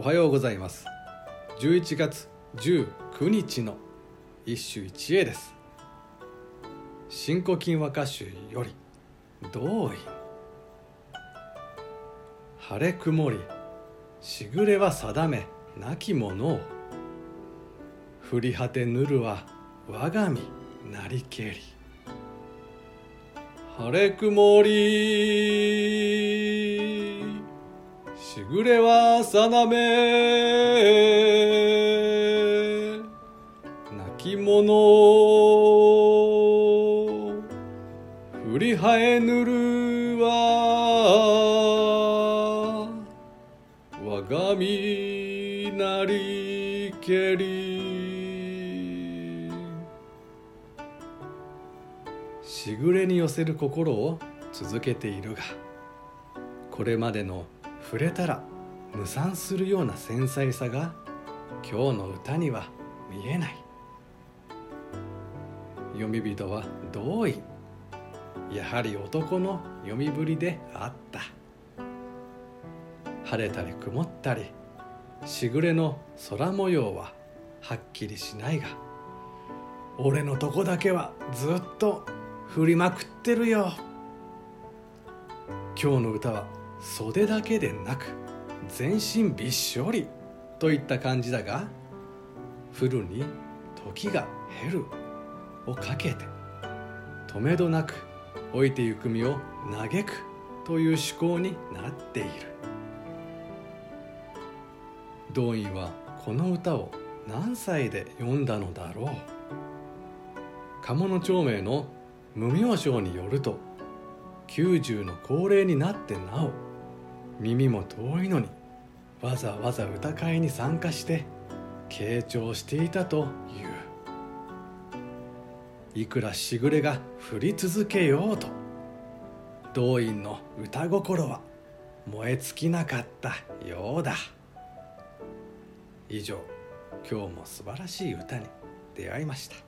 おはようございます。11月19日の一首一会です。新古今和歌集より同意。晴れ曇りしぐれは定めなきものを。降り果てぬるは我が身なりけり。晴れ曇り。しぐれは定め。泣き者振りはえぬるは我が身なりけり。しぐれに寄せる心を続けているがこれまでの触れたら無産するような繊細さが今日の歌には見えない。読み人は同意。やはり男の読みぶりであった。晴れたり曇ったりしぐれの空模様ははっきりしないが俺のとこだけはずっと振りまくってるよ。今日の歌は袖だけでなく全身びっしょりといった感じだが降るに時が減るをかけて止めどなく老いてゆく身を嘆くという思考になっている。道院はこの歌を何歳で読んだのだろう。鴨の長明の無名称によると90の高齢になってなお耳も遠いのにわざわざ歌会に参加して傾聴していたという。いくらしぐれが降り続けようと動員の歌心は燃え尽きなかったようだ。以上今日も素晴らしい歌に出会いました。